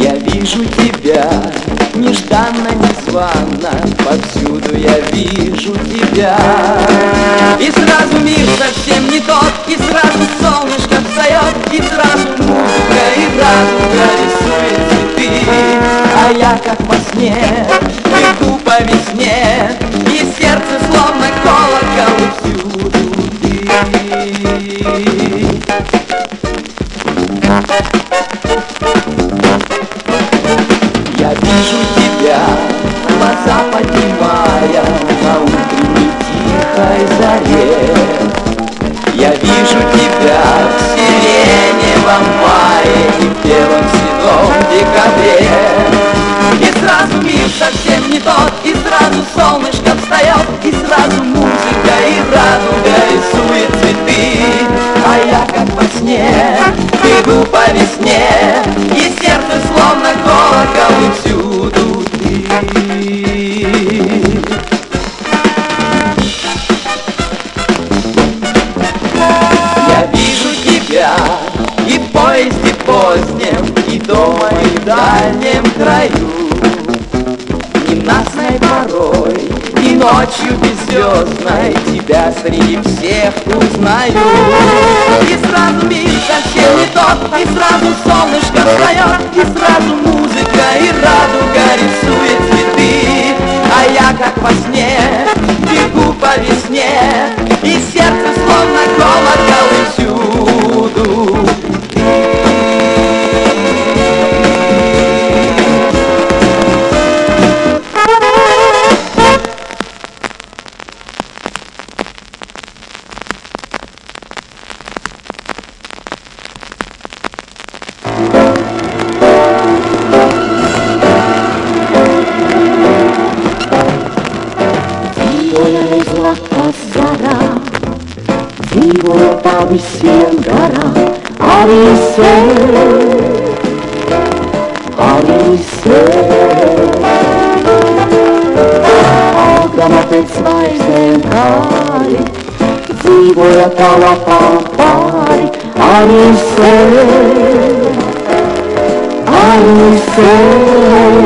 Я вижу тебя нежданно, незванно Повсюду я вижу тебя. И сразу мир совсем не тот И сразу солнышко встает И сразу музыка и радуга рисует цветы. А я как во сне иду по весне Я вижу тебя, глаза поднимая На утренней тихой заре. Я вижу тебя в сиреневом мае И в белом седом декабре. И сразу мир совсем не тот И сразу солнышко встает И сразу музыка и радуга рисует цветы бегу по весне И сердце словно колокол И всюду ты Я вижу тебя и в поезде позднем И дома, и в дальнем краю. Ненастной порой и ночью беззвездной Тебя среди всех узнаю сразу солнышко встает И сразу музыка и радуга рисует цветы. А я как во сне бегу по весне И сердце словно колокол и всюду dzīvoja aiz lapas zarā, dzīvoja tā visiem garā, arī sev, arī sev. Augama pēc zvaigznēm kāri, dzīvoja tā lapā pāri, arī sev, arī sev.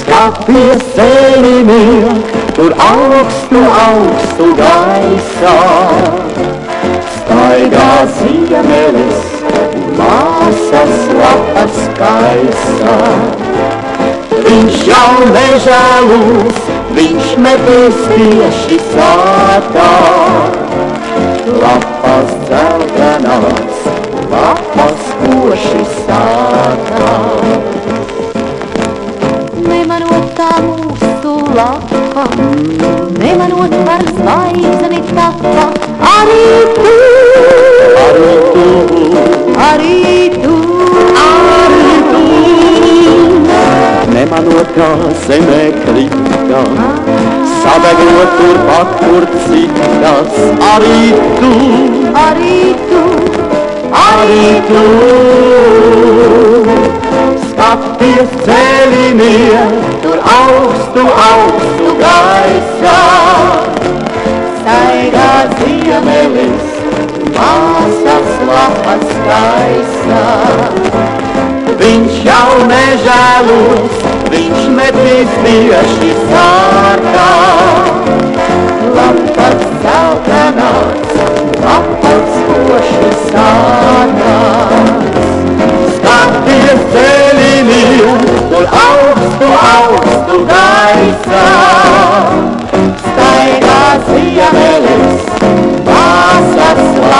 Skaties, sevi mīl, tur augstu, augstu gaisā. Staigā ziemelis, māsas lapas gaisā. Viņš jau nežēlos, viņš metīs tieši sātā. Lapas dzeltenās, lapas koši sātā. Nemanot mūsu lapa, nemanot par zvaigzni tapa, arī tu, Arī tu, arī tu, arī tu. Nemanot kā zemē krita, sadegot turpat, kur citas. Arī tu, arī tu, arī tu. Skaties tur augstu, augstu gaisā. Staigā ziemelis, māsas lapas gaisā. Viņš jau nežēlos, viņš metīs tieši sārtā. Lapas zeltenās, lapas koši sārtās. Skaties ceļiniem, tur augstu, austu gaisā. Staigās vievelis, vasaras laikā.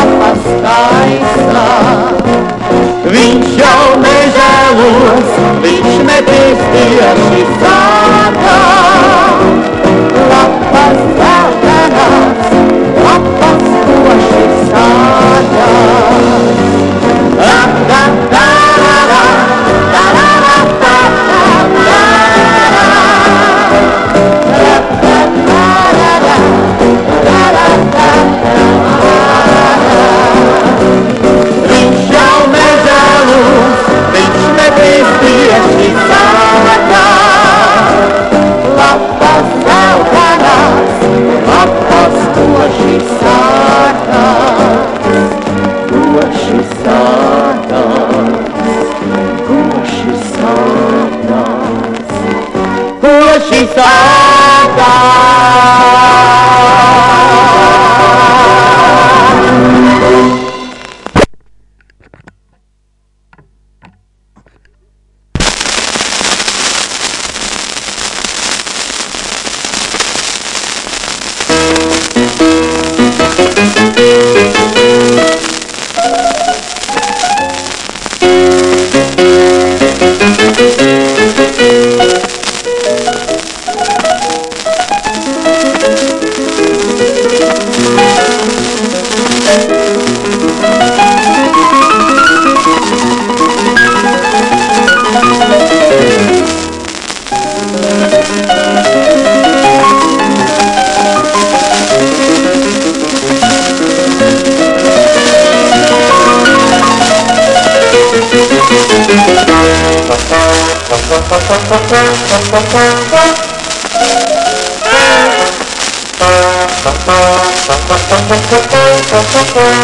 Сугробу,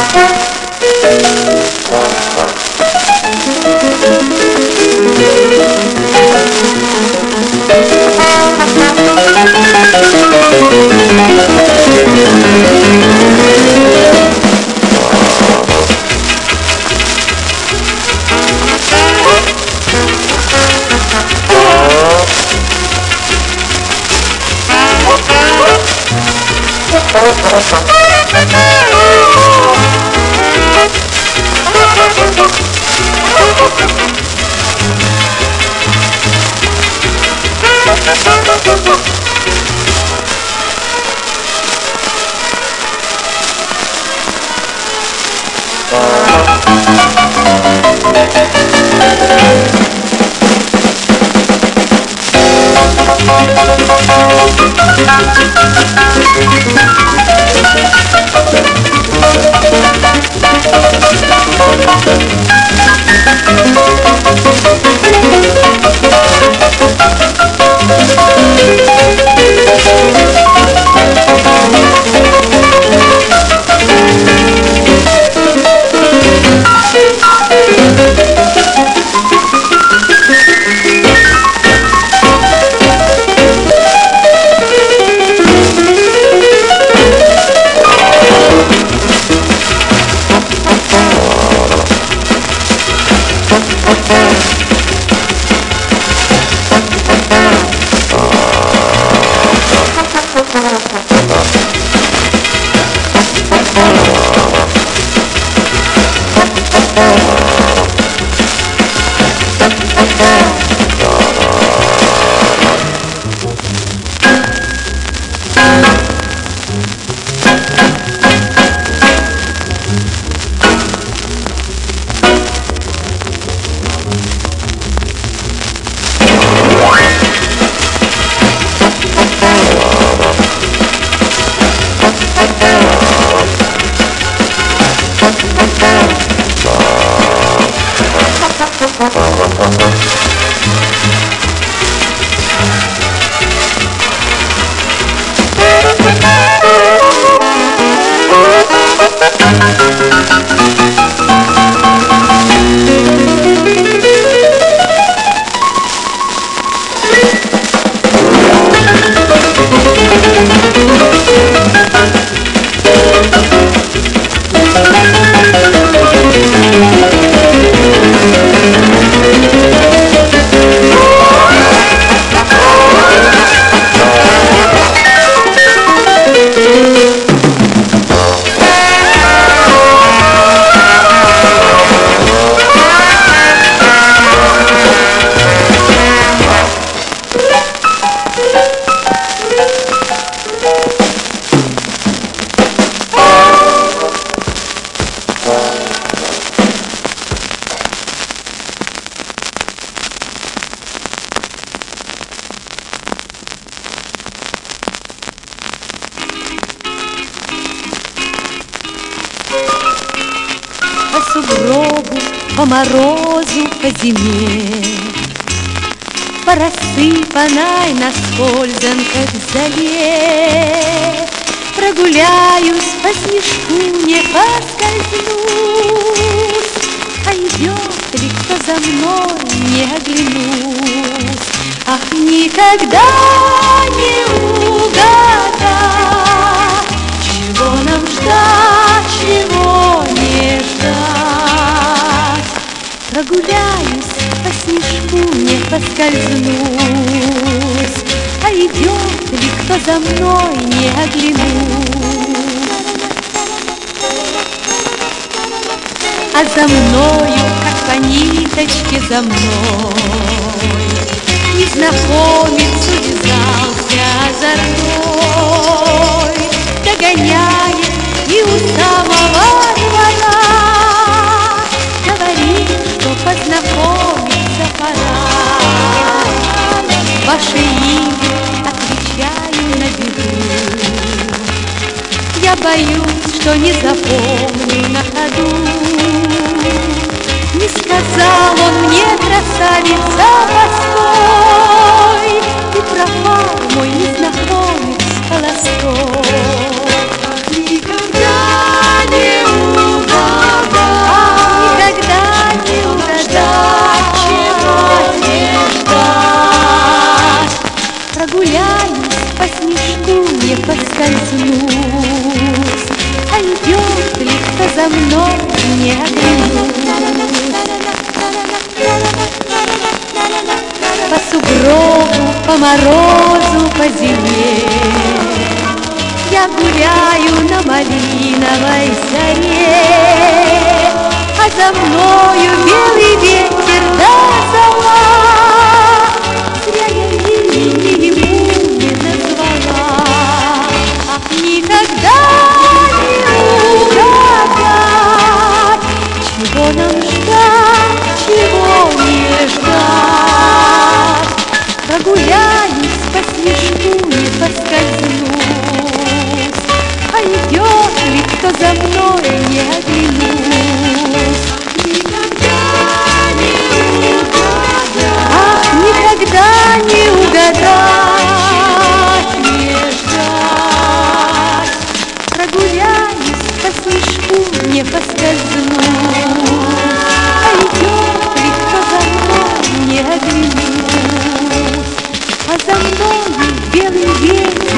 ¡Gracias! Морозу, по зиме. По рассыпанной на скользанках зале Прогуляюсь по снежку, не поскользнусь, А идет ли кто за мной, не оглянусь. Ах, никогда Прогуляюсь по снежку, не поскользнусь. А идет ли кто за мной, не оглянусь. А за мною, как по ниточке за мной Незнакомец увязался озорной Догоняет и у Я боюсь, что не запомню на ходу. Не сказал он мне, красавица постой, И пропал мой незнакомец холостой. поскользнусь, за мной, не оглянусь. По сугробу, по морозу, по зиме Я гуляю на малиновой заре, А за мною белый ветер до зала.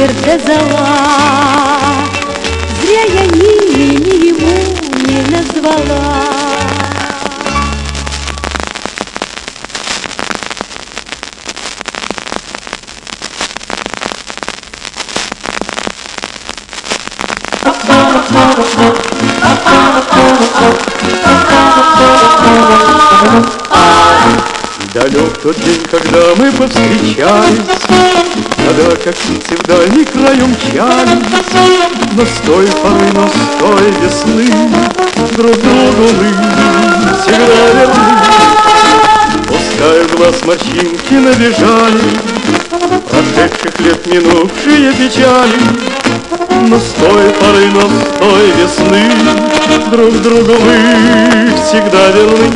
До зола, Зря я ни, ни ему не назвала. Далек тот день, когда мы повстречались, Когда, как птицы в дальний край умчались, Но с той поры, но с той весны. Друг другу мы всегда верны. Пускай в глаз морщинки набежали, Прошедших лет минувшие печали, Но с той поры, но с той весны. Друг другу мы всегда верны.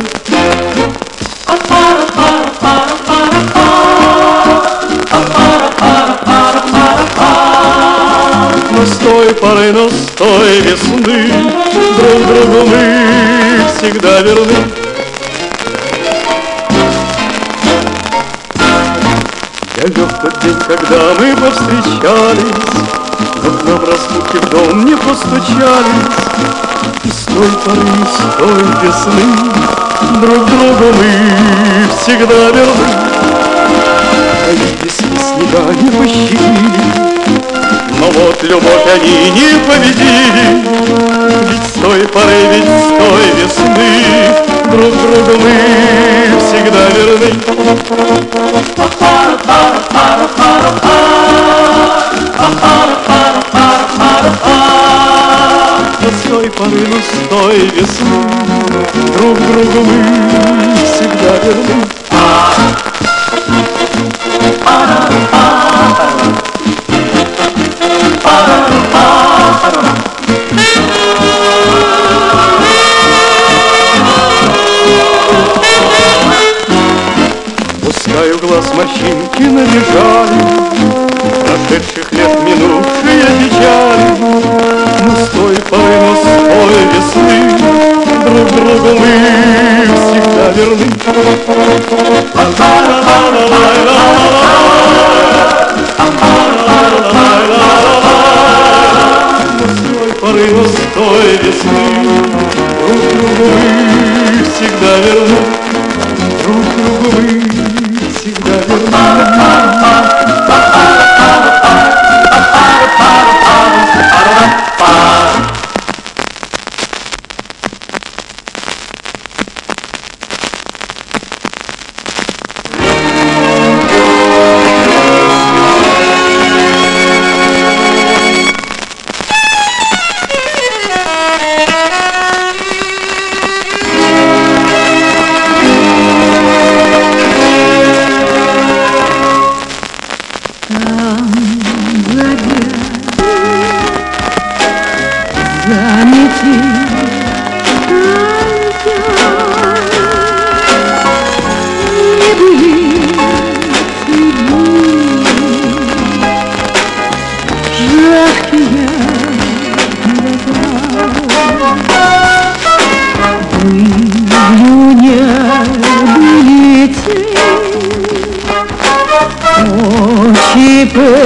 Той поры, но с той весны Друг другу мы всегда верны. Далек тот день, когда мы повстречались, Но к нам распухи в дом не постучались, И с той поры, с той весны друг другу мы всегда верны. Если снега не пощадили, любовь они не победили, Ведь с той поры, ведь с той весны Друг другу мы всегда верны. Той поры, но с той весны друг другу мы всегда верны. Пускай весны мы всегда верны.